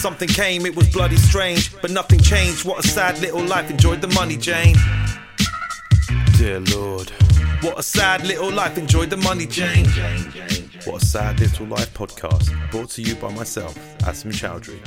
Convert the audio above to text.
Something came, it was bloody strange, but nothing changed. What a sad little life. Enjoyed the money, Jane. Dear Lord. What a sad little life. Enjoyed the money, Jane. What a sad little life podcast brought to you by myself, Asim Chowdhury.